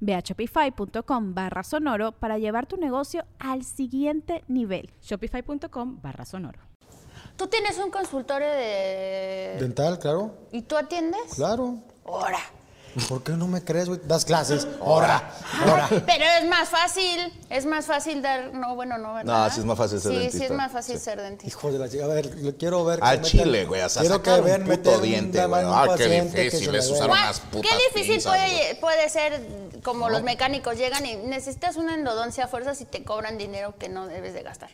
Ve a shopify.com barra sonoro para llevar tu negocio al siguiente nivel. Shopify.com barra sonoro. Tú tienes un consultorio de... Dental, claro. ¿Y tú atiendes? Claro. Ahora. ¿Por qué no me crees, güey? Das clases. Ahora, ahora. Pero es más fácil, es más fácil dar, no, bueno, no, ¿verdad? No, sí es más fácil ser sí, dentista. Sí, es más fácil ser dentista. Hijo de la chica, a ver, le quiero ver. Al metan- chile, güey, hasta Quiero sacar que un vean puto diente, güey. Ah, qué difícil es usar ¿Cuál- unas putas Qué difícil pinzas, puede, güey. puede ser como los mecánicos llegan y necesitas una endodoncia a fuerzas y te cobran dinero que no debes de gastar.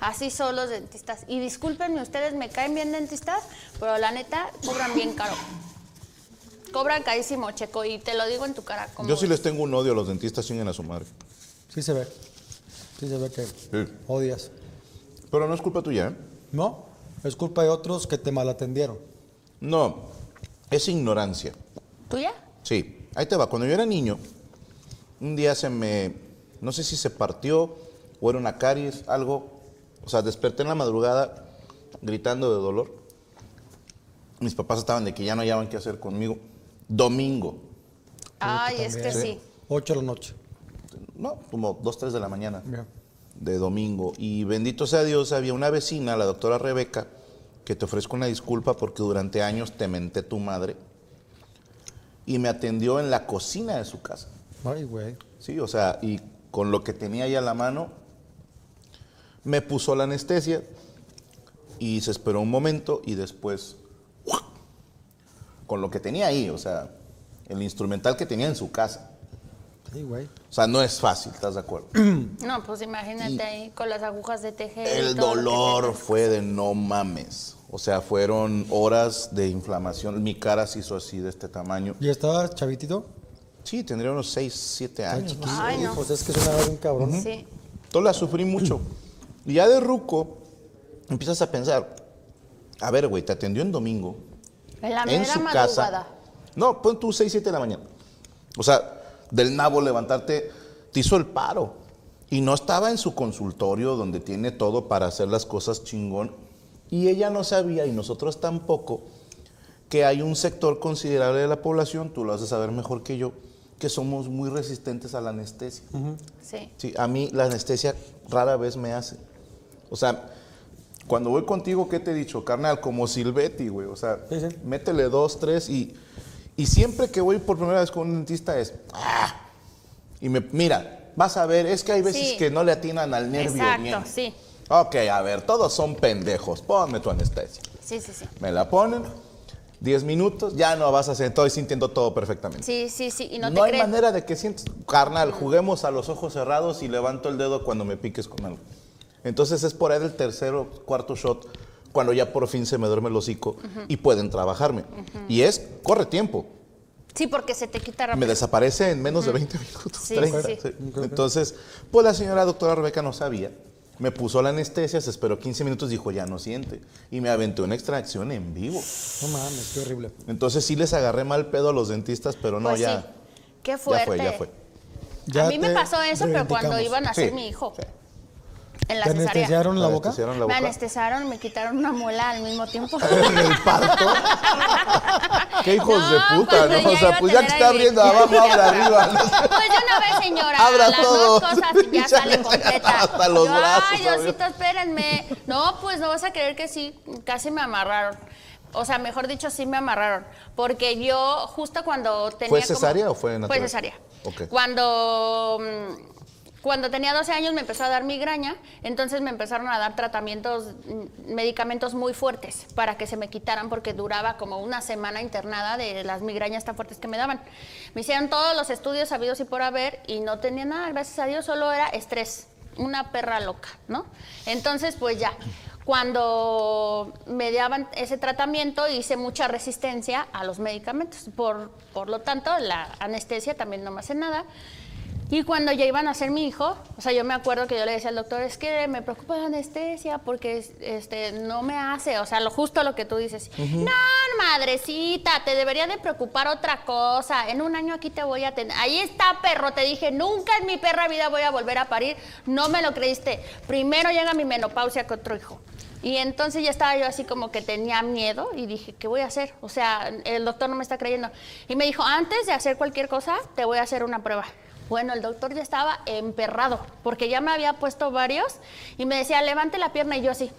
Así son los dentistas. Y discúlpenme, ustedes me caen bien dentistas, pero la neta cobran bien caro. Cobran carísimo, Checo, y te lo digo en tu cara. como Yo sí ves. les tengo un odio a los dentistas, chinguen a su madre. Sí se ve. Sí se ve que Sí. odias. Pero no es culpa tuya, ¿eh? No, es culpa de otros que te malatendieron. No, es ignorancia. ¿Tuya? Sí, ahí te va. Cuando yo era niño, un día se me, no sé si se partió o era una caries, algo. O sea, desperté en la madrugada gritando de dolor. Mis papás estaban de que ya no hallaban qué hacer conmigo. Domingo, Ay, es que sí. 8 de la noche. no, como 2, 3 de la mañana. De domingo. Y bendito sea Dios, había una vecina, la doctora Rebeca, que te ofrezco una disculpa porque durante años te menté tu madre. Y me atendió en la cocina de su casa. Ay, güey. Sí, o sea, y con lo que tenía ahí a la mano, me puso la anestesia y se esperó un momento y después. Con lo que tenía ahí, o sea, el instrumental que tenía en su casa. Sí, güey. O sea, no es fácil, ¿estás de acuerdo? No, pues imagínate Y- ahí con las agujas de tejer. El dolor te- fue de no mames. O sea, fueron horas de inflamación. Mi cara se hizo así de este tamaño. ¿Y estabas chavitito? Sí, tendría unos 6, 7 años. Ay, no. Pues es que es una un cabrón. Sí. Entonces la sufrí mucho. Y ya de ruco, empiezas a pensar, a ver, güey, te atendió en domingo, En la en su madrugada. casa. No, pon tú 6, 7 de la mañana. O sea, del nabo levantarte, te hizo el paro. Y no estaba en su consultorio donde tiene todo para hacer las cosas chingón. Y ella no sabía, y nosotros tampoco, que hay un sector considerable de la población, tú lo vas a saber mejor que yo, que somos muy resistentes a la anestesia. Sí. Sí, a mí la anestesia rara vez me hace. O sea, cuando voy contigo, ¿qué te he dicho? Carnal, como Silvetti, güey. O sea, Sí, sí. métele dos, tres y, y siempre que voy por primera vez con un dentista es... ¡Ah! Y me, mira, vas a ver, es que hay veces Sí. que no le atinan al nervio Exacto, bien. sí. Ok, a ver, todos son pendejos. Ponme tu anestesia. Sí, sí, sí. Me la ponen, 10 minutos, ya no vas a sentir, estoy sintiendo todo perfectamente. Sí, sí, sí. Y no, No, te hay manera de que sientas. Carnal, juguemos a los ojos cerrados y levanto el dedo cuando me piques con algo. Entonces es por ahí del tercero, cuarto shot, cuando ya por fin se me duerme el hocico y pueden trabajarme. Y es, corre tiempo. Sí, porque se te quita Me desaparece en menos de 20 minutos, Sí, 30. sí. Entonces, pues la señora doctora Rebeca no sabía. Me puso la anestesia, se esperó 15 minutos, dijo, ya no siente. Y me aventé una extracción en vivo. No mames, qué horrible. Entonces sí les agarré mal pedo a los dentistas, pero no, Pues ya. sí. Qué Ya fuerte. fue, ya fue. Ya a mí me pasó eso, pero cuando iban a hacer Sí, mi hijo. En la ¿Te cesárea. anestesiaron la Me boca? anestesiaron la Me anestesiaron me quitaron una muela al mismo tiempo. en el parto. Qué hijos No, de puta, cuando ¿no? ya O sea, pues ya que está mi- abriendo abajo, abra arriba. Pues de una vez, señora. Abra las todo. dos cosas y ya sale completa. Hasta los Yo, brazos, Ay. Diosito, espérenme. No, pues no vas a creer que sí, casi me amarraron. O sea, mejor dicho, sí me amarraron. Porque yo, justo cuando tenía. ¿Fue como- cesárea o fue natural? Fue cesárea. Ok. Cuando. Cuando tenía 12 años me empezó a dar migraña, entonces me empezaron a dar tratamientos, mm, medicamentos muy fuertes para que se me quitaran porque duraba como una semana internada de las migrañas tan fuertes que me daban. Me hicieron todos los estudios sabidos y por haber y no tenía nada, gracias a Dios, solo era estrés, una perra loca, ¿no? Entonces, pues ya, cuando me daban ese tratamiento hice mucha resistencia a los medicamentos, por, por lo tanto la anestesia también no me hace nada. Y cuando ya iban a ser mi hijo, o sea, yo me acuerdo que yo le decía al doctor, es que me preocupa la anestesia porque este, no me hace, o sea, lo justo lo que tú dices. No, madrecita, te debería de preocupar otra cosa. En un año aquí te voy a tener. Ahí está, perro, te dije, nunca en mi perra vida voy a volver a parir. No me lo creíste. Primero llega mi menopausia con otro hijo. Y entonces ya estaba yo así como que tenía miedo y dije, ¿qué voy a hacer? O sea, el doctor no me está creyendo. Y me dijo, antes de hacer cualquier cosa, te voy a hacer una prueba. Bueno, el doctor ya estaba emperrado, porque ya me había puesto varios y me decía, levante la pierna y yo así,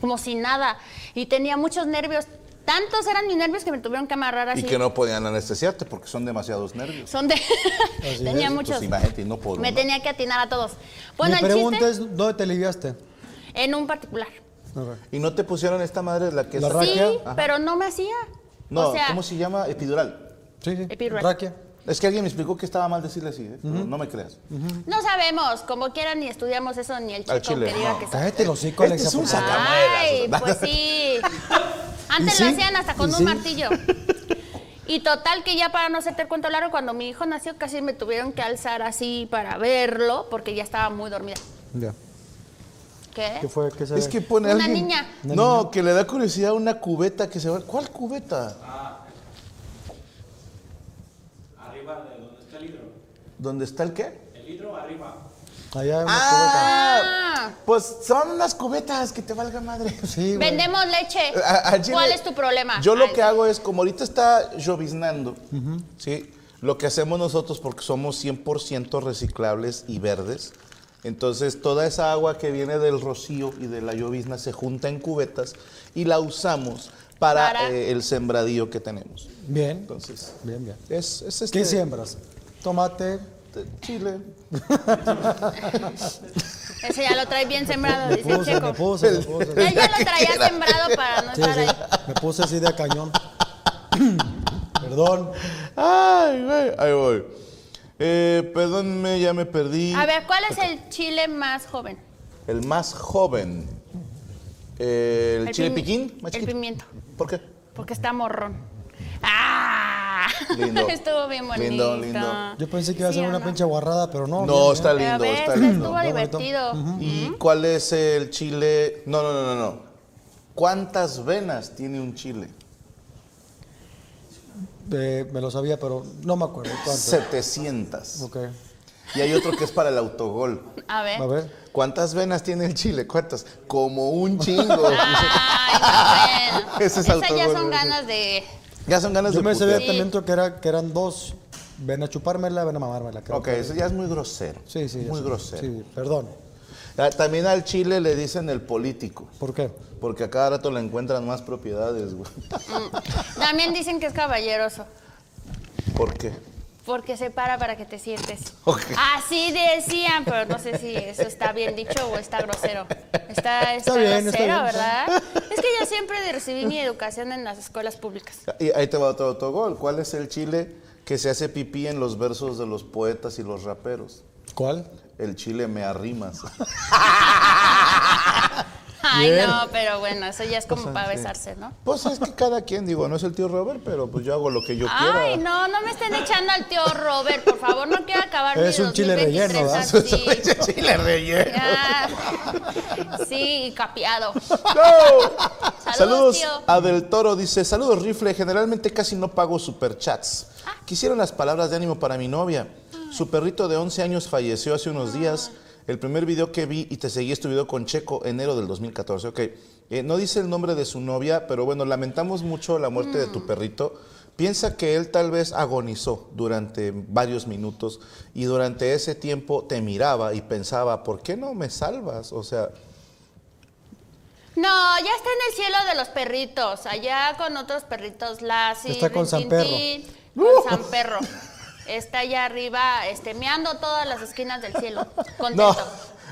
como si nada. Y tenía muchos nervios, tantos eran mis nervios que me tuvieron que amarrar así. Y que no podían anestesiarte porque son demasiados nervios. Son de... tenía es, muchos. pues imagínate, y no por me tenía que atinar a todos. Bueno, Mi el pregunta chiste, es, ¿dónde te aliviaste? en un particular. ¿Y no te pusieron esta madre la que La es- raquia. Sí, Ajá. pero no me hacía. No, o sea, ¿cómo se llama? Epidural. Sí, sí. Epidural. Raquia. Es que alguien me explicó que estaba mal decirle así, ¿eh? Pero no me creas. no sabemos, como quieran, ni estudiamos eso, ni el chico chile, que diga no. que Cállate el hocico, Este Alexia. es un. Ay, pues sí. Antes ¿Y lo sí? hacían hasta con ¿Y un sí? martillo. Y total que ya para no hacerte el cuento largo, cuando mi hijo nació casi me tuvieron que alzar así para verlo porque ya estaba muy dormida. Ya. ¿Qué? ¿Qué fue? ¿Qué Es que pone Una alguien- niña. No, niña. que le da curiosidad una cubeta que se va. ¿Cuál cubeta? Arriba de donde está el hidro. ¿Dónde está el qué? El hidro arriba. Allá hay una Ah, Ah, pues son unas cubetas que te valga madre. Sí, güey. vendemos leche. A- al chile, ¿Cuál es tu problema? Yo lo Ay, que hago es, como ahorita está lloviznando, ¿sí? Lo que hacemos nosotros, porque somos 100% reciclables y verdes, entonces toda esa agua que viene del rocío y de la llovizna se junta en cubetas y la usamos para, Para- eh, el sembradío que tenemos. Bien. Entonces, Bien, bien. es, es este, ¿Qué siembras? Tomate. Chile. Ese ya lo trae bien sembrado, Me dice puse, Checo. me puse, me puse. Él ya lo traía sembrado para no Sí, estar sí. ahí. Me puse así de cañón. Perdón. Ay, güey, ahí voy. Eh, perdónme, ya me perdí. A ver, ¿cuál es el chile más joven? El más joven. Eh, el, chile pimi- piquín. más El chiquito. pimiento. ¿Por qué? Porque está morrón. Lindo. Estuvo bien bonito. Lindo, lindo. Yo pensé que iba a ser ¿o una no? pinche guarrada, pero no. No, bien, está lindo, ves, está lindo. estuvo divertido. ¿Y cuál es el chile? No, no, no, no, no. ¿Cuántas venas tiene un chile? Eh, me lo sabía, pero no me acuerdo cuánto. 700. Ok. Y hay otro que es para el autogol. A ver. A ver. ¿Cuántas venas tiene el chile? ¿Cuántas? Como un chingo. Ay, no, bueno. Ese es Esas ya son ganas de. Ya son ganas Yo de me sabía putear. también que, era, que eran dos. Ven a chupármela, ven a mamármela. creo Ok, que- eso ya es muy grosero. Sí, sí. Muy sí. grosero. Sí, perdón. Ah, También al chile le dicen el político. ¿Por qué? Porque a cada rato le encuentran más propiedades, güey. Mm. También dicen que es caballeroso. ¿Por qué? Porque se para para que te sientes. Así decían, pero no sé si eso está bien dicho o está grosero. Está, está, bien, está grosero, bien. ¿verdad? Es que yo siempre recibí mi educación en las escuelas públicas. Y ahí te va otro autogol. ¿Cuál es el chile que se hace pipí en los versos de los poetas y los raperos? ¿Cuál? El chile me arrimas. Ay, no, pero bueno, eso ya es como para sí. besarse, ¿no? Pues es que cada quien, digo, no es el tío Robert, pero pues yo hago lo que yo Ay, quiera. no, no me estén echando al tío Robert, por favor, no quiero acabar Es un chile 2023 relleno, ¿verdad? así. chile relleno. Ya. Sí, capeado. ¡No! Saludos tío. a Del Toro, dice, saludos rifle, generalmente casi no pago superchats. Ah. Quisiera unas palabras de ánimo para mi novia. Su perrito de 11 años falleció hace unos días. El primer video que vi y te seguí es tu video con Checo, enero del 2014. Ok, Eh, no dice el nombre de su novia, pero bueno, lamentamos mucho la muerte de Mm. tu perrito. Piensa que él tal vez agonizó durante varios minutos y durante ese tiempo te miraba y pensaba, ¿por qué no me salvas? O sea, No, ya está en el cielo de los perritos, allá con otros perritos, Lassie, Está con San Uh. con San Perro. Está allá arriba, este, meando todas las esquinas del cielo. No, Contento.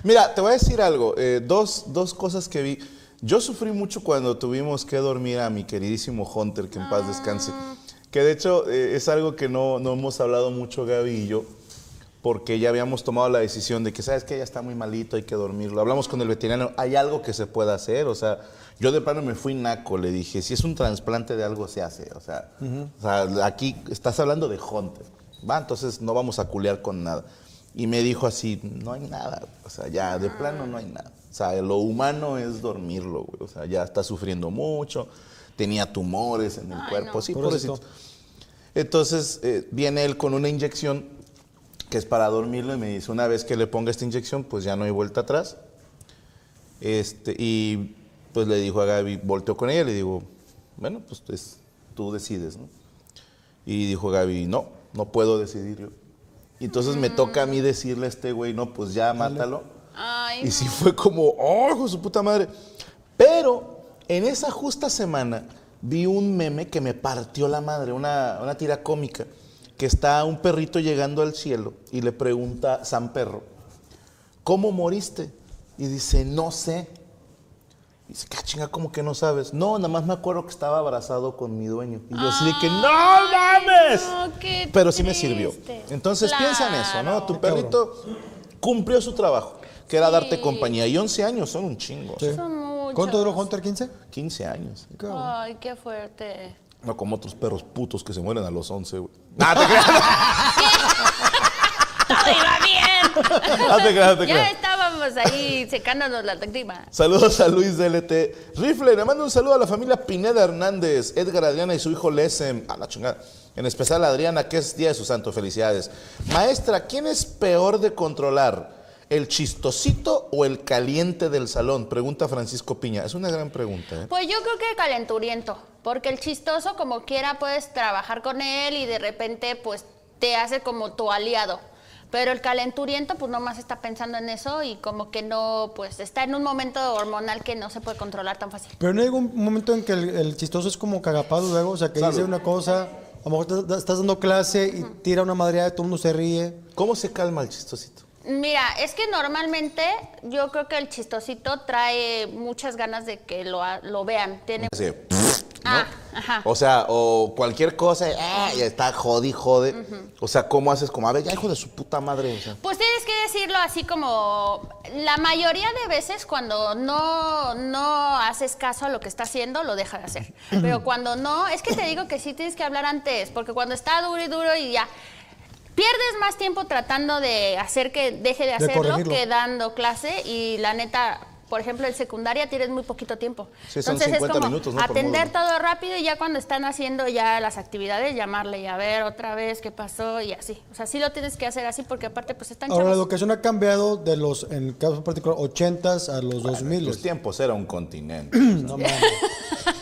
mira, te voy a decir algo. eh, dos, dos cosas que vi. Yo sufrí mucho cuando tuvimos que dormir a mi queridísimo Hunter, que en paz descanse. Que de hecho eh, es algo que no, no hemos hablado mucho Gaby y yo, porque ya habíamos tomado la decisión de que, ¿sabes que Ya está muy malito, hay que dormirlo. Hablamos con el veterinario, ¿hay algo que se pueda hacer? O sea, yo de plano me fui naco, le dije, si es un trasplante de algo se hace. O sea, o sea, aquí estás hablando de Hunter, ¿va? Entonces no vamos a culear con nada. Y me dijo así, no hay nada, o sea, ya de plano no hay nada. O sea, lo humano es dormirlo, güey. O sea, ya está sufriendo mucho, tenía tumores en el cuerpo, sí, Pobrecito. Entonces eh, viene él con una inyección que es para dormirlo y me dice, una vez que le ponga esta inyección, pues ya no hay vuelta atrás. Este, y pues le dijo a Gaby, volteó con ella, le digo, bueno, pues es- tú decides, ¿no? Y dijo Gaby, no, no puedo decidir yo. Y entonces me toca a mí decirle a este güey, no, pues ya mátalo. Ay, Y sí fue como, oh, hijo de su puta madre. Pero en esa justa semana vi un meme que me partió la madre, una, una tira cómica, que está un perrito llegando al cielo y le pregunta San Perro, ¿cómo moriste? Y dice, no sé. Y dice, ¿qué chinga? ¿Cómo que no sabes? No, nada más me acuerdo que estaba abrazado con mi dueño. Y yo así de que, ¡no mames! no, qué Pero sí me sirvió. Entonces piensa en eso, ¿no? Claro. Tu perrito cumplió su trabajo, que era darte compañía. Y 11 años son un chingo. Sí. Son muchos. ¿Cuánto duró Hunter? ¿15? 15 años. Ay, qué fuerte. No como otros perros putos que se mueren a los 11, güey. ¡Ah, te creas! Todo iba bien. ¡Ah, te creas, te ya creas! Estábamos ahí secándonos la lágrima. Saludos a Luis DLT. Rifle, le mando un saludo a la familia Pineda Hernández, Edgar Adriana y su hijo Lesem. A la chingada. En especial a Adriana, que es día de su santo. Felicidades. Maestra, ¿quién es peor de controlar? ¿El chistosito o el caliente del salón? Pregunta Francisco Piña. Es una gran pregunta, ¿eh? Pues yo creo que calenturiento, porque el chistoso como quiera puedes trabajar con él y de repente pues te hace como tu aliado. Pero el calenturiento pues nomás está pensando en eso y como que no, pues está en un momento hormonal que no se puede controlar tan fácil. Pero no hay algún momento en que el, el chistoso es como cagapado luego, o sea, que dice una cosa, a lo mejor te- estás dando clase y tira una madreada y todo el mundo se ríe. ¿Cómo se calma el chistosito? Mira, es que normalmente yo creo que el chistosito trae muchas ganas de que lo, lo vean. Tiene... ¿no? Ah, ajá. O sea, o cualquier cosa, ah, ya está jode y jode. O sea, ¿cómo haces? Como, a ver, ya hijo de su puta madre. O sea, Pues tienes que decirlo así como la mayoría de veces cuando no, no haces caso a lo que está haciendo, lo deja de hacer. Pero cuando no, es que te digo que sí tienes que hablar antes, porque cuando está duro y duro y ya pierdes más tiempo tratando de hacer que deje de hacerlo corregirlo. que dando clase y la neta, por ejemplo, en secundaria tienes muy poquito tiempo. Sí, son Entonces 50 es como minutos, atender todo rápido y ya cuando están haciendo ya las actividades, llamarle y a ver otra vez qué pasó y así. O sea, sí lo tienes que hacer así porque aparte pues están Ahora, la educación ha cambiado de los, en el caso particular, 80s a los 2000. tus tiempos era un continente. No mames.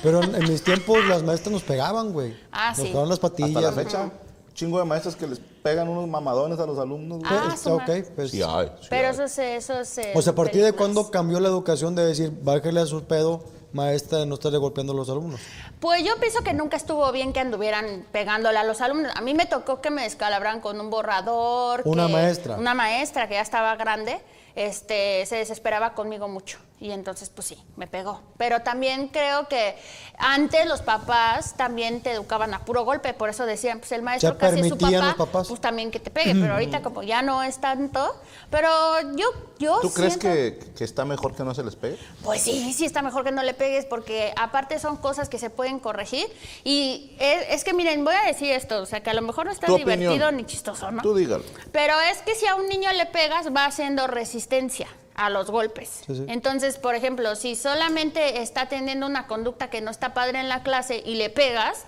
Pero en, en mis tiempos las maestras nos pegaban, güey. Ah, nos sí. pegaban las patillas. Hasta la fecha, chingo de maestros que les pegan unos mamadones a los alumnos. Ah, Pues, su ok, pues. Sí hay, sí Pero hay. eso se, eso se. O sea, ¿a partir de cuándo cambió la educación de decir, bájale a su pedo, maestra, de no estarle golpeando a los alumnos? Pues yo pienso que nunca estuvo bien que anduvieran pegándole a los alumnos. A mí me tocó que me descalabraran con un borrador. Una que- maestra. Una maestra que ya estaba grande, este, se desesperaba conmigo mucho. Y entonces, pues sí, me pegó. Pero también creo que antes los papás también te educaban a puro golpe. Por eso decían, pues el maestro Ya casi es su papá, los papás. pues también que te pegue. Pero ahorita como ya no es tanto. Pero yo, yo ¿Tú crees siento- que, que está mejor que no se les pegue? pues sí, sí está mejor que no le pegues porque aparte son cosas que se pueden corregir y es, es que miren, voy a decir esto, o sea que a lo mejor no está Tu divertido opinión. ni chistoso, ¿no? Tú dígalo. Pero es que si a un niño le pegas va haciendo resistencia a los golpes. Sí, sí. Entonces, por ejemplo, si solamente está teniendo una conducta que no está padre en la clase y le pegas,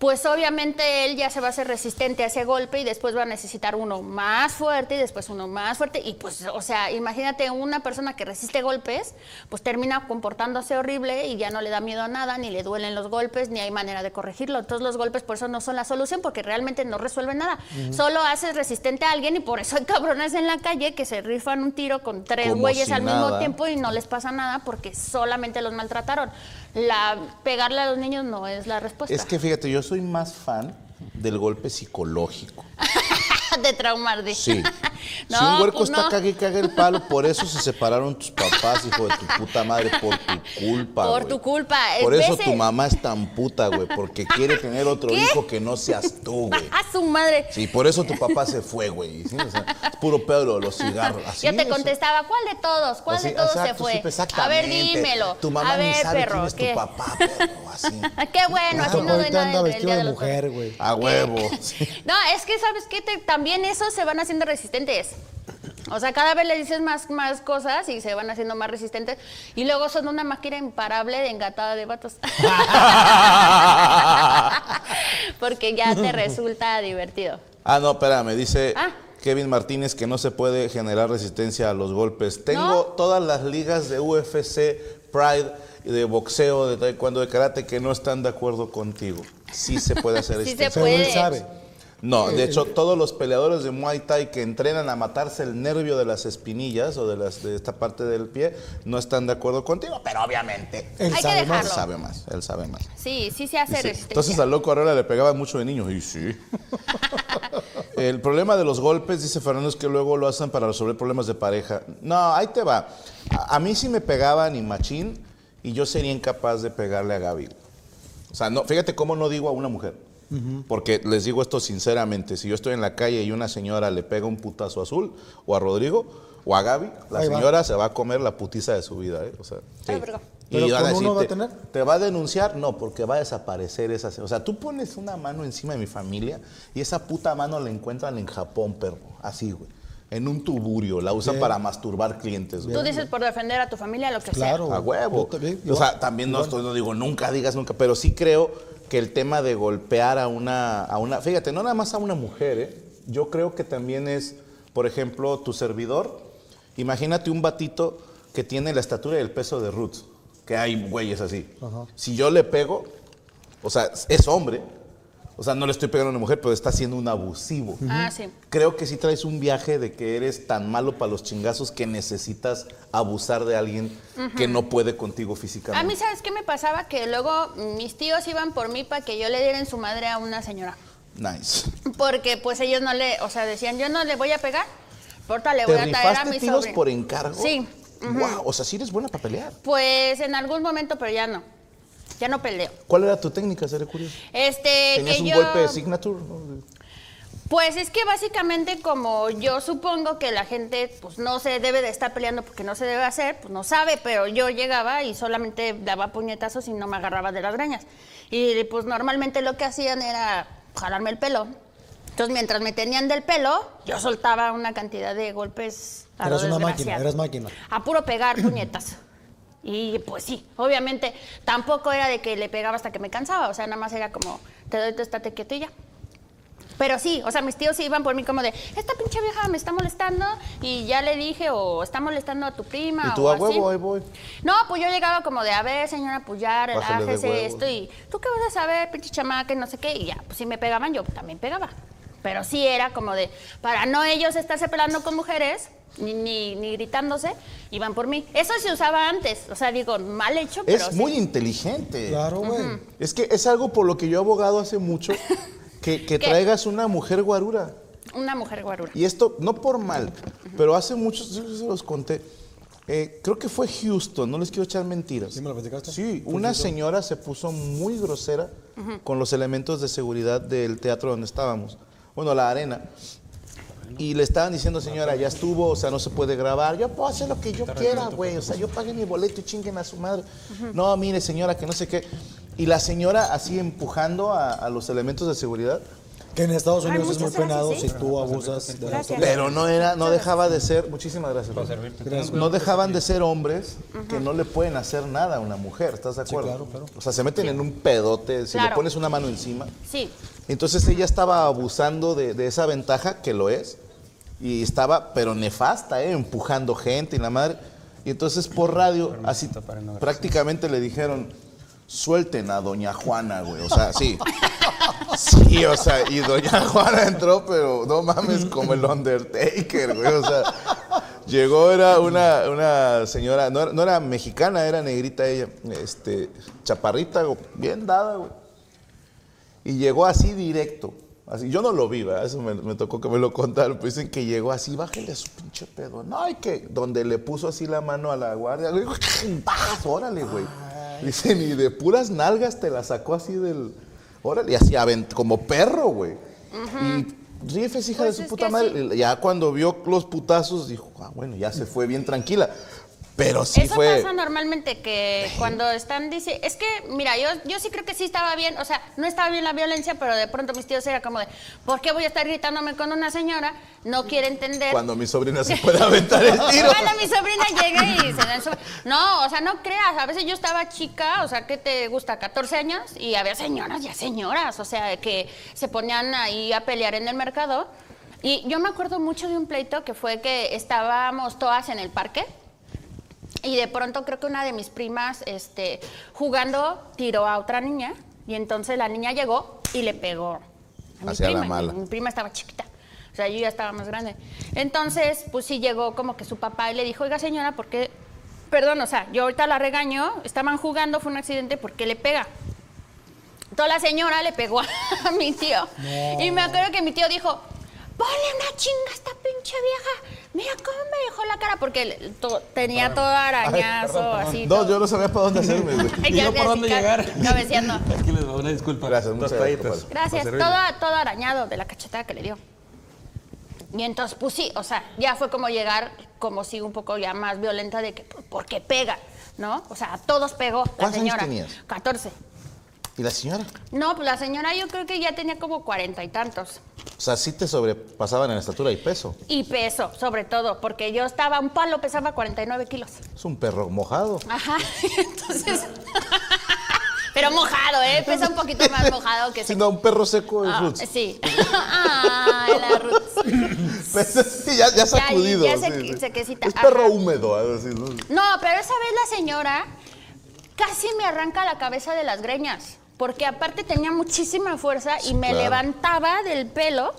pues obviamente él ya se va a hacer resistente a ese golpe y después va a necesitar uno más fuerte y después uno más fuerte. Y pues, o sea, imagínate una persona que resiste golpes, pues termina comportándose horrible y ya no le da miedo a nada, ni le duelen los golpes, ni hay manera de corregirlo. Entonces los golpes por eso no son la solución porque realmente no resuelven nada. Solo haces resistente a alguien y por eso hay cabrones en la calle que se rifan un tiro con tres Como güeyes si al mismo tiempo y no les pasa nada porque solamente los maltrataron. La, pegarle a los niños no es la respuesta. Es que fíjate, yo soy más fan del golpe psicológico. de traumar, dice. Sí. No, si un huerco pues está no. cague cague el palo, por eso se separaron tus papás, hijo de tu puta madre, por tu culpa. Por güey. tu culpa. Por eso tu mamá es tan puta, güey, porque quiere tener otro ¿Qué? hijo que no seas tú, güey. A su madre. Sí, por eso tu papá se fue, güey. ¿sí? O sea, es puro pedo de los cigarros. Así Yo te es. contestaba, ¿cuál de todos? ¿Cuál Así, de todos se fue? sí, a ver, exactamente. dímelo. Tu mamá a ver, ni sabe perro, quién es ¿qué? tu papá, perro, así. Ah, Qué bueno, así Porque no doy nada anda vestido de mujer, güey. A huevo. sí. No, es que sabes que también esos se van haciendo resistentes. O sea, cada vez le dices más, más cosas y se van haciendo más resistentes. Y luego son una máquina imparable de engatada de vatos. Porque ya te resulta divertido. Ah, no, espérame, dice Ah. Kevin Martínez que no se puede generar resistencia a los golpes. Tengo ¿No? todas las ligas de UFC, Pride, de boxeo, de taekwondo, de karate que no están de acuerdo contigo. Sí se puede hacer Sí resistencia. se Pero él puede. sabe. No, de hecho, todos los peleadores de Muay Thai que entrenan a matarse el nervio de las espinillas o de, las, de esta parte del pie no están de acuerdo contigo, pero obviamente Él Hay que sabe él más. dejarlo. sabe más, él sabe más. Sí, sí se hace resistencia. entonces al loco Arreola le pegaban mucho de niño. Y sí. El problema de los golpes, dice Fernando, es que luego lo hacen para resolver problemas de pareja. No, ahí te va. A, a mí sí me pegaban y machín y yo sería incapaz de pegarle a Gaby. O sea, no, fíjate cómo no digo a una mujer. Porque les digo esto sinceramente, si yo estoy en la calle y una señora le pega un putazo azul, o a Rodrigo, o a Gaby, la Ahí va. señora se va a comer la putiza de su vida, ¿eh? O sea, sí. Ay, verga. ¿Pero van uno va a tener? ¿Te va a denunciar? No, porque va a desaparecer esa... O sea, tú pones una mano encima de mi familia y esa puta mano la encuentran en Japón, perro. Así, güey. En un tuburio. La usan Bien. para masturbar clientes, güey. Tú dices por defender a tu familia, lo que Claro. sea. A huevo. Yo también, o sea, también no, igual. estoy, no digo nunca digas nunca, pero sí creo que el tema de golpear a una, a una, fíjate, no nada más a una mujer, ¿eh? yo creo que también es, por ejemplo, tu servidor. Imagínate un batito que tiene la estatura y el peso de Roots, que hay güeyes así. Si yo le pego, o sea, es hombre, o sea, no le estoy pegando a una mujer, pero está siendo un abusivo. Ah, sí. Creo que sí traes un viaje de que eres tan malo para los chingazos que necesitas abusar de alguien que no puede contigo A físicamente. mí, ¿sabes qué me pasaba? Que luego mis tíos iban por mí para que yo le diera en su madre a una señora. Nice. Porque pues ellos no le, o sea, decían, yo no le voy a pegar, porta le voy ¿Te a traer a rifaste mi sobrino. por encargo? Sí. Wow, o sea, sí eres buena para pelear. Pues en algún momento, pero ya no. Ya no peleo. ¿Cuál era tu técnica, seré curioso? Este, ¿Tenías que un yo... golpe de signature? ¿no? Pues es que básicamente como yo supongo que la gente pues no se debe de estar peleando porque no se debe hacer, pues no sabe, pero yo llegaba y solamente daba puñetazos y no me agarraba de las greñas. Y pues normalmente lo que hacían era jalarme el pelo. Entonces mientras me tenían del pelo, yo soltaba una cantidad de golpes a Eras una máquina, eras máquina. A puro pegar puñetas. Y pues sí, obviamente tampoco era de que le pegaba hasta que me cansaba, o sea, nada más era como, te doy tu estate quieto y ya. Pero sí, o sea, mis tíos iban por mí como de, esta pinche vieja me está molestando y ya le dije, o está molestando a tu prima. Y tú o a así". huevo, ahí voy. No, pues yo llegaba como de, a ver, señora, pues ya, relájese esto y tú qué vas a saber, pinche chamaca y no sé qué. Y ya, pues si me pegaban, yo también pegaba. Pero sí era como de, para no ellos estarse peleando con mujeres, ni, ni, ni gritándose, iban por mí. Eso se usaba antes, o sea, digo, mal hecho, pero Es sí. muy inteligente. Claro, güey. Es que es algo por lo que yo he abogado hace mucho, que, que traigas una mujer guarura. Una mujer guarura. Y esto, no por mal, pero hace muchos, yo se los conté. Eh, creo que fue Houston, no les quiero echar mentiras. ¿Sí me lo platicaste? Sí, una Houston. señora se puso muy grosera con los elementos de seguridad del teatro donde estábamos. Bueno, la arena. Y le estaban diciendo, señora, ya estuvo, o sea, no se puede grabar. Yo puedo hacer lo que yo quiera, güey. O sea, yo pagué mi boleto y chinguen a su madre. No, mire, señora, que no sé qué. Y la señora así empujando a, a los elementos de seguridad. Que en Estados Ay, Unidos es muy gracias, penado ¿sí? si tú abusas de la. Pero no era, no dejaba de ser, muchísimas gracias. Gracias. No dejaban de ser hombres que no le pueden hacer nada a una mujer, ¿estás de acuerdo? claro, claro. O sea, se meten en un pedote, si le pones una mano encima. Sí, Entonces ella estaba abusando de, de esa ventaja, que lo es, y estaba, pero nefasta, ¿eh? empujando gente y la madre. Y entonces por radio, así prácticamente le dijeron, suelten a doña Juana, güey. O sea, sí. Sí, o sea, y doña Juana entró, pero no mames, como el Undertaker, güey. O sea, llegó, era una, una señora, no, era- no era mexicana, era negrita ella, este, chaparrita, bien dada, güey. Y llegó así directo, Así, yo no lo vi, ¿verdad? eso me, me tocó que me lo contaron. Pues dicen que llegó así, bájale a su pinche pedo. No, hay que, donde le puso así la mano a la guardia, güey, ¡paz! órale, güey. Dicen, y de puras nalgas te la sacó así del. Órale, y así avent- como perro, güey. Y Rifes, hija Pues de su puta madre. Ya cuando vio los putazos, dijo, ah, bueno, ya se fue bien tranquila. Pero sí Eso fue. pasa normalmente que cuando están dice, es que mira, yo yo sí creo que sí estaba bien, o sea, no estaba bien la violencia, pero de pronto mis tíos era como de, ¿por qué voy a estar gritándome con una señora? No quiere entender. Cuando mi sobrina se puede aventar el tiro. Cuando mi sobrina llega y se da en su- No, o sea, no creas. A veces yo estaba chica, o sea, ¿qué te gusta? 14 años y había señoras, ya señoras, o sea, que se ponían ahí a pelear en el mercado. Y yo me acuerdo mucho de un pleito que fue que estábamos todas en el parque y de pronto creo que una de mis primas, este, jugando, tiró a otra niña y entonces la niña llegó y le pegó a mi Hacia la prima. mala. Mi prima estaba chiquita. O sea, yo ya estaba más grande. Entonces, pues sí llegó como que su papá y le dijo, oiga señora, ¿por qué? Perdón, o sea, yo ahorita la regaño, estaban jugando, fue un accidente, ¿por qué le pega? Toda la señora le pegó a mi tío. Y me acuerdo que mi tío dijo, ponle una chinga a esta pinche vieja. Mira cómo me dejó la cara, porque to- tenía todo arañazo, así. No, todo. yo no sabía para dónde hacerme, güey. ¿Y yo por dónde llegar? Cabeceando. Es que les doy una disculpa. Gracias, muchas Dos gracias. Gracias, todo, todo arañado de la cachetada que le dio. Y entonces, pues sí, o sea, ya fue como llegar, como si un poco ya más violenta de que, pues, porque pega, ¿no? O sea, a todos pegó la ¿Cuántos años señora. tenías? 14. ¿Y la señora? No, pues la señora yo creo que ya tenía como cuarenta y tantos. O sea, sí te sobrepasaban en estatura y peso. Y peso, sobre todo, porque yo estaba, un palo pesaba 49 kilos. Es un perro mojado. Ajá, entonces... Pero mojado, ¿eh? Pesa un poquito más mojado que Si seco. no, un perro seco es Ah, roots. sí. Ay, la roots. Pues, sí, ya, ya sacudido. ya sí, se- sí. sequecita, Es perro ajá. húmedo. algo así, ¿no? No, pero esa vez la señora casi me arranca la cabeza de las greñas. Porque aparte tenía muchísima fuerza y me claro. levantaba del pelo.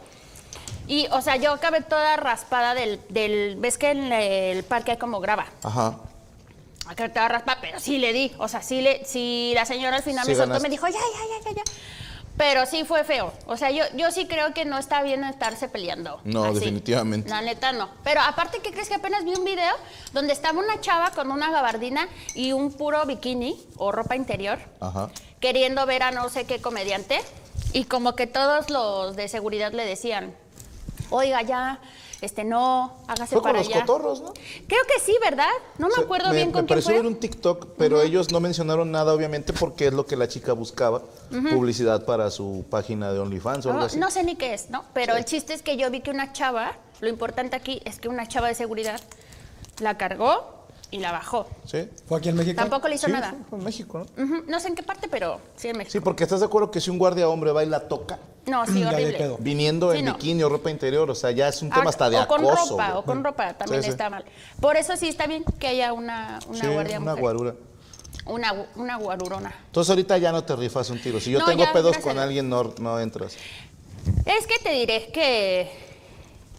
Y, o sea, yo acabé toda raspada del. del ¿Ves que en el parque hay como grava? Ajá. Acabé toda raspada, pero sí le di. O sea, sí, le, sí la señora al final Sí me soltó, ganaste. me dijo, ya, ya, ya, ya, ya. Pero sí fue feo. O sea, yo, yo sí creo que no está bien estarse peleando. No, así. definitivamente. La neta no. Pero aparte, ¿qué crees que apenas vi un video donde estaba una chava con una gabardina y un puro bikini o ropa interior Ajá. queriendo ver a no sé qué comediante? Y como que todos los de seguridad le decían, oiga, ya, este, no, hágase Fue con para los allá. cotorros, ¿no? Creo que sí, ¿verdad? No me O sea, acuerdo bien con me quién pareció fue. ver un TikTok, pero ellos no mencionaron nada, obviamente, porque es lo que la chica buscaba. Publicidad para su página de OnlyFans o algo No, así. no sé ni qué es, ¿no? Pero Sí. el chiste es que yo vi que una chava, lo importante aquí es que una chava de seguridad la cargó y la bajó. ¿Sí? ¿Fue aquí en México? Tampoco le hizo Sí, nada. fue en México, ¿no? No sé en qué parte, pero sí en México. Sí, porque estás de acuerdo que si un guardia hombre va y la toca, No, sí, horrible. viniendo Sí, en no. bikini o ropa interior, o sea, ya es un Ah, tema hasta de o con acoso. ropa, güey. o con ropa también Sí, sí. está mal. Por eso sí está bien que haya una, una Sí, guardia una mujer. guarura. Una, una guarurona. Entonces ahorita ya no te rifas un tiro. Si yo No, tengo ya, pedos con alguien, no, no entras. Es que te diré que,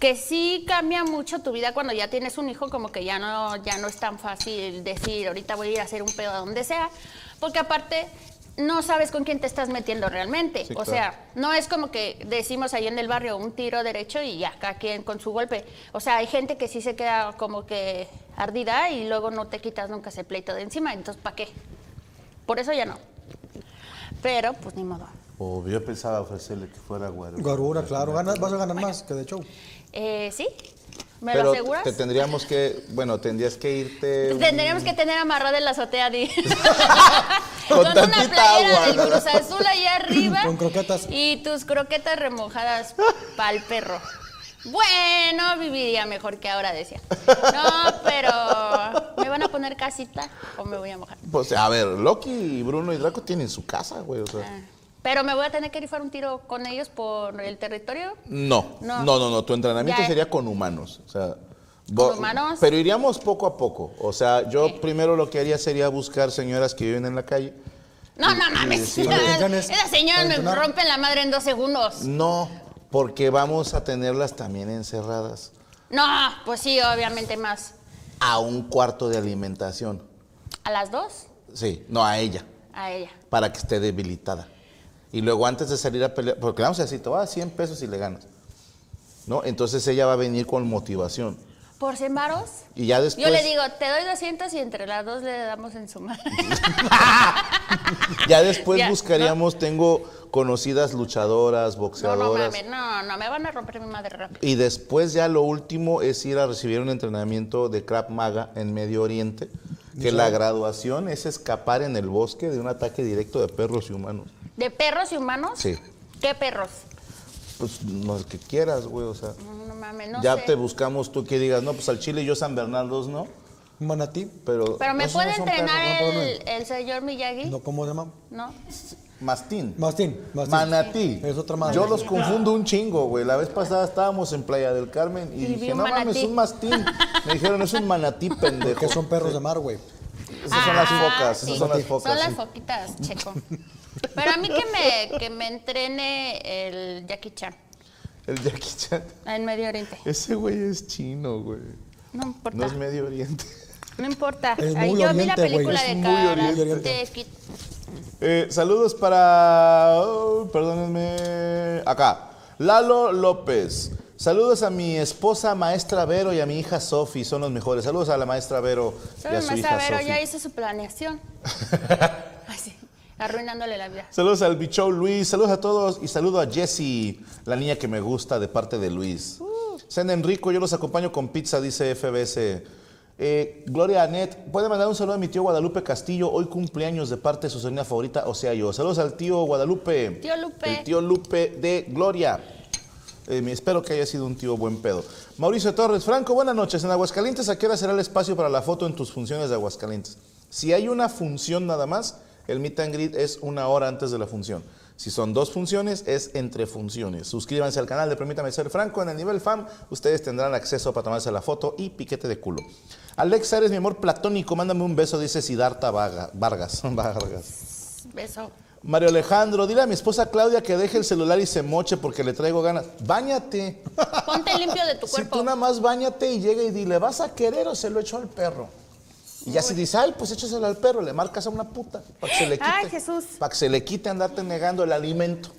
que sí cambia mucho tu vida cuando ya tienes un hijo, como que ya no, ya no es tan fácil decir, ahorita voy a ir a hacer un pedo a donde sea, porque aparte no sabes con quién te estás metiendo realmente. Sí, o claro. sea, no es como que decimos ahí en el barrio un tiro derecho y ya, cada quien con su golpe. O sea, hay gente que sí se queda como que ardida y luego no te quitas nunca ese pleito de encima, entonces ¿para qué? Por eso ya no. Pero, pues ni modo. O yo pensaba ofrecerle que fuera guarura. Guarura, claro. Ganas- vas a ganar más que de show. Eh, ¿Sí? ¿Me Pero lo aseguras? te tendríamos que, bueno, tendrías que irte. un- Tendríamos que tener amarrada en la azotea Di. Con una playera agua. del Cruz Azul ahí arriba. Con croquetas. Y tus croquetas remojadas pa'l perro. Bueno, viviría mejor que ahora, decía. No, pero ¿me van a poner casita o me voy a mojar? Pues, a ver, Loki y Bruno y Draco tienen su casa, güey. O sea. Ah, Pero me voy a tener que rifar un tiro con ellos por el territorio. No, no, No. no, no, Tu entrenamiento Ya. sería con humanos. O sea. vo- humanos? Pero iríamos poco a poco. O sea, yo primero lo que haría sería buscar señoras que viven en la calle. No, no mames. decir- Para que ganes- Esa señora para me entrenar. rompe la madre en dos segundos. No, porque vamos a tenerlas también encerradas No, pues sí, obviamente más. a un cuarto de alimentación. ¿A las dos? Sí, no a ella, A ella. para que esté debilitada. Y luego antes de salir a pelear, porque vamos a decir, te voy a dar 100 pesos y le ganas. ¿No? Entonces ella va a venir con motivación. ¿Por 100 varos? Y ya después. Yo le digo, te doy 200 y entre las dos le damos en suma. Ya después Ya, buscaríamos, tengo conocidas luchadoras, no, no boxeadoras. mames, no, no, me van a romper mi madre rápido. y después ya lo último es ir a recibir un entrenamiento de Krav Maga en Medio Oriente. Que la graduación es escapar en el bosque de un ataque directo de perros y humanos. ¿De perros y humanos? Sí. ¿Qué perros? Pues no el que quieras, güey, o sea. No, no mames, no ya sé. te buscamos tú que digas, no, pues al Chile y yo San Bernardo no, Un manatí. pero Pero me puede son entrenar perros, no, el, señor Miyagi, No, ¿cómo se llama? ¿no? mastín. Mastín. mastín. Manatí. Es otra madre. Yo los confundo un chingo, güey. La vez pasada estábamos en Playa del Carmen y, Y dije, no mames, manatí". un mastín. Me dijeron, es un manatí, pendejo. Que son perros de mar, güey. Esas son las Ah, focas, sí. esas son las focas. Son las foquitas, checo. Pero a mí que me, que me entrene el Jackie Chan El Jackie Chan. en Medio Oriente. Ese güey es chino, güey. No importa. No es Medio Oriente. No importa. Es Ahí yo vi la oriente, güey. película de Karate oriente. Eh, saludos para. oh, perdónenme. Acá. Lalo López. Saludos a mi esposa maestra Vero y a mi hija Sofi, son los mejores. Saludos a la maestra Vero y a ¿Sabes, su maestra hija Vero? Ya hizo su planeación. Ay, sí, arruinándole la vida. Saludos al bicho Luis, saludos a todos y saludo a Jessie, la niña que me gusta de parte de Luis. Sean Enrico, yo los acompaño con pizza, dice FBS. Eh, Gloria Anet, puede mandar un saludo a mi tío Guadalupe Castillo, hoy cumpleaños de parte de su sobrina favorita, o sea yo. Saludos al tío Guadalupe. Tío Lupe. El tío Lupe de Gloria. Eh, espero que haya sido un tío buen pedo. Mauricio Torres, Franco, buenas noches. En Aguascalientes, ¿a qué hora será el espacio para la foto en tus funciones de Aguascalientes? Si hay una función nada más, el meet and greet es una hora antes de la función. Si son dos funciones, es entre funciones. Suscríbanse al canal de Permítame Ser Franco. En el nivel FAM, ustedes tendrán acceso para tomarse la foto y piquete de culo. Alexa, eres mi amor platónico. Mándame un beso, dice Siddhartha Vaga- Vargas. Vargas. Beso. Mario Alejandro, dile a mi esposa Claudia que deje el celular y se moche porque le traigo ganas. Báñate. Ponte limpio de tu Si cuerpo. tú nada más bañate y llega y dile, ¿vas a querer o se lo echo al perro? Y ya si dice, ay, pues échaselo al perro, le marcas a una puta para que se le quite. Ay, Jesús. Para que se le quite andarte negando el alimento.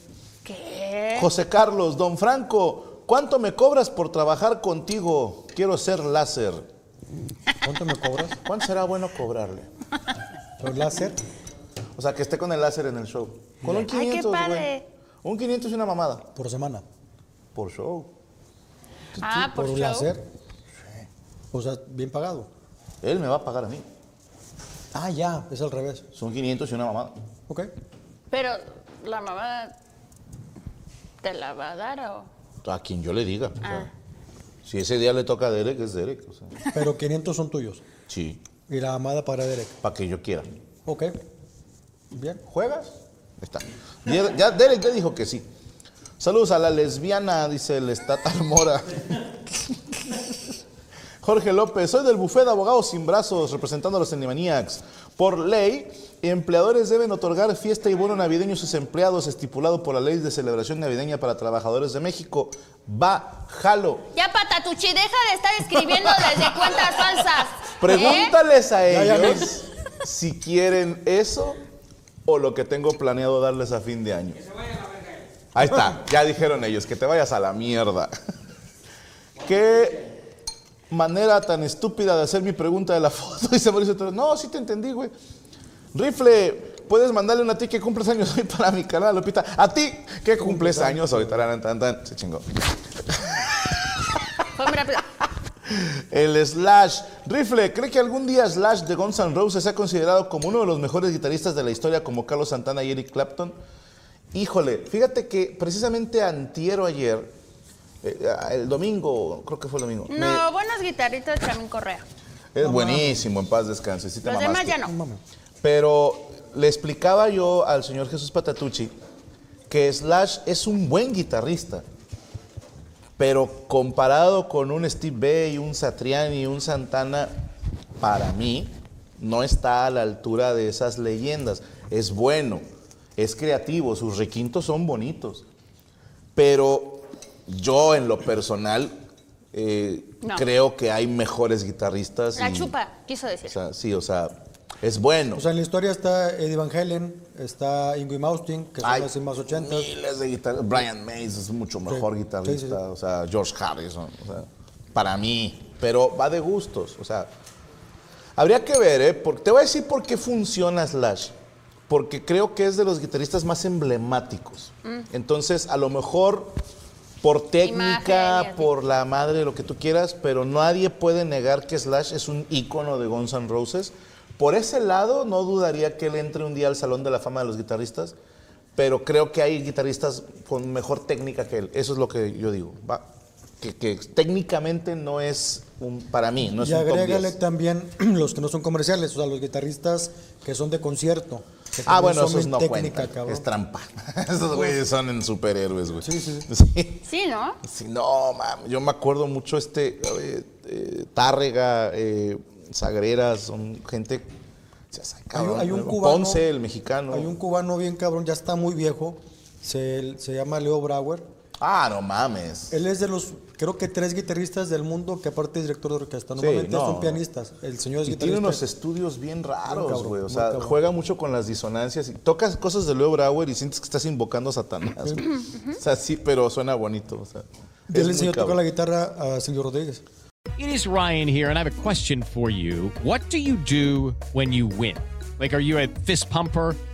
¿Qué? José Carlos, don Franco, ¿cuánto me cobras por trabajar contigo? Quiero ser láser. ¿Cuánto me cobras? ¿Cuánto será bueno cobrarle? ¿Por láser? O sea, que esté con el láser en el show. Con un Ay, qué 500, güey. padre. Un 500 y una mamada. Por semana. Por show. Ah, por, ¿Por un show. láser? O sea, bien pagado. Él me va a pagar a mí. Ah, ya, es al revés. Son 500 y una mamada. Ok. Pero la mamá te la va a dar o. A quien yo le diga. o sea, Ah. si ese día le toca a Derek, es Derek. o sea, Pero 500 son tuyos. sí, Y la amada para Derek. para que yo quiera. Ok. Bien. ¿Juegas? Ahí está. Ya, ya Derek ya dijo que sí. Saludos a la lesbiana, dice el Estatal Mora. Jorge López, soy del bufé de abogados sin brazos, representando a los Animaniacs. Por ley, empleadores deben otorgar fiesta y bono navideño a sus empleados, estipulado por la ley de celebración navideña para trabajadores de México. Va, jalo. Ya, Patatuchi, deja de estar escribiendo desde cuentas falsas. ¿eh? Pregúntales a Ya, ya, ellos si quieren eso o lo que tengo planeado darles a fin de año. Ahí está, ya dijeron ellos, que te vayas a la mierda. Qué manera tan estúpida de hacer mi pregunta de la foto, dice Mauricio Torres. No, sí te entendí, güey. Rifle, puedes mandarle una a ti que cumples años hoy para mi canal, Lupita. A ti que cumples años hoy, tararán, tan, tan. Se chingó. Fue muy rápido. El Slash. Rifle, ¿cree que algún día Slash de Guns N' Roses sea considerado como uno de los mejores guitarristas de la historia como Carlos Santana y Eric Clapton? Híjole, fíjate que precisamente antiero ayer, el domingo, creo que fue el domingo. me- No, buenos guitarritos, Chamín Correa. es buenísimo, en paz descanse. sí Los demás ya no. Pero le explicaba yo al señor Jesús Patatucci que Slash es un buen guitarrista. Pero comparado con un Steve Bay, un Satriani, un Santana, para mí no está a la altura de esas leyendas. Es bueno, es creativo, sus requintos son bonitos. Pero yo en lo personal eh, No. creo que hay mejores guitarristas. La y- chupa, quiso o decir. sea, sí, o sea, es bueno. O sea, en la historia está Eddie Van Halen, está Ingrid Maustin, que son Hay las más ochentas. miles de guitarristas. Brian Mays es mucho mejor Sí, guitarrista. sí, sí. O sea, George Harrison. o sea, para mí. Pero va de gustos. O sea, habría que ver, ¿eh? Porque, te voy a decir por qué funciona Slash. Porque creo que es de los guitarristas más emblemáticos. Entonces, a lo mejor por técnica, Imagen por la madre, lo que tú quieras, pero nadie puede negar que Slash es un ícono de Guns N' Roses. Por ese lado, no dudaría que él entre un día al Salón de la Fama de los Guitarristas, pero creo que hay guitarristas con mejor técnica que él. Eso es lo que yo digo. Va. Que, que técnicamente no es un, para mí, no es y un top agrégale 10. también los que no son comerciales, o sea, los guitarristas que son de concierto. Ah, bueno, esos no técnica, cuentan. cabrón. Es trampa. esos güeyes son en superhéroes, güey. Sí, sí, sí. Sí, ¿no? Sí, no, mam, yo me acuerdo mucho este eh, eh, Tárrega, eh, Sagreras, son gente. o sea, Hay, cabrón, un- hay un pero cubano. Ponce, el mexicano. Hay un cubano bien cabrón, ya está muy viejo. Se, se llama Leo Brauer. Ah, no mames. Él es de los, creo que tres guitarristas del mundo que aparte es director de orquesta. Sí, Normalmente no. son pianistas. El señor es Y tiene guitarrista. unos estudios bien raros, güey. O sea, cabrón. juega mucho con las disonancias. Y tocas cosas de Leo Brauer y sientes que estás invocando a Satanás. o sea, sí, pero suena bonito. O sea, Él es muy enseñó a tocar la guitarra a Silvio Rodríguez. It is Ryan here, and I have a question for you. What do you do when you win? Like, are you a fist pumper?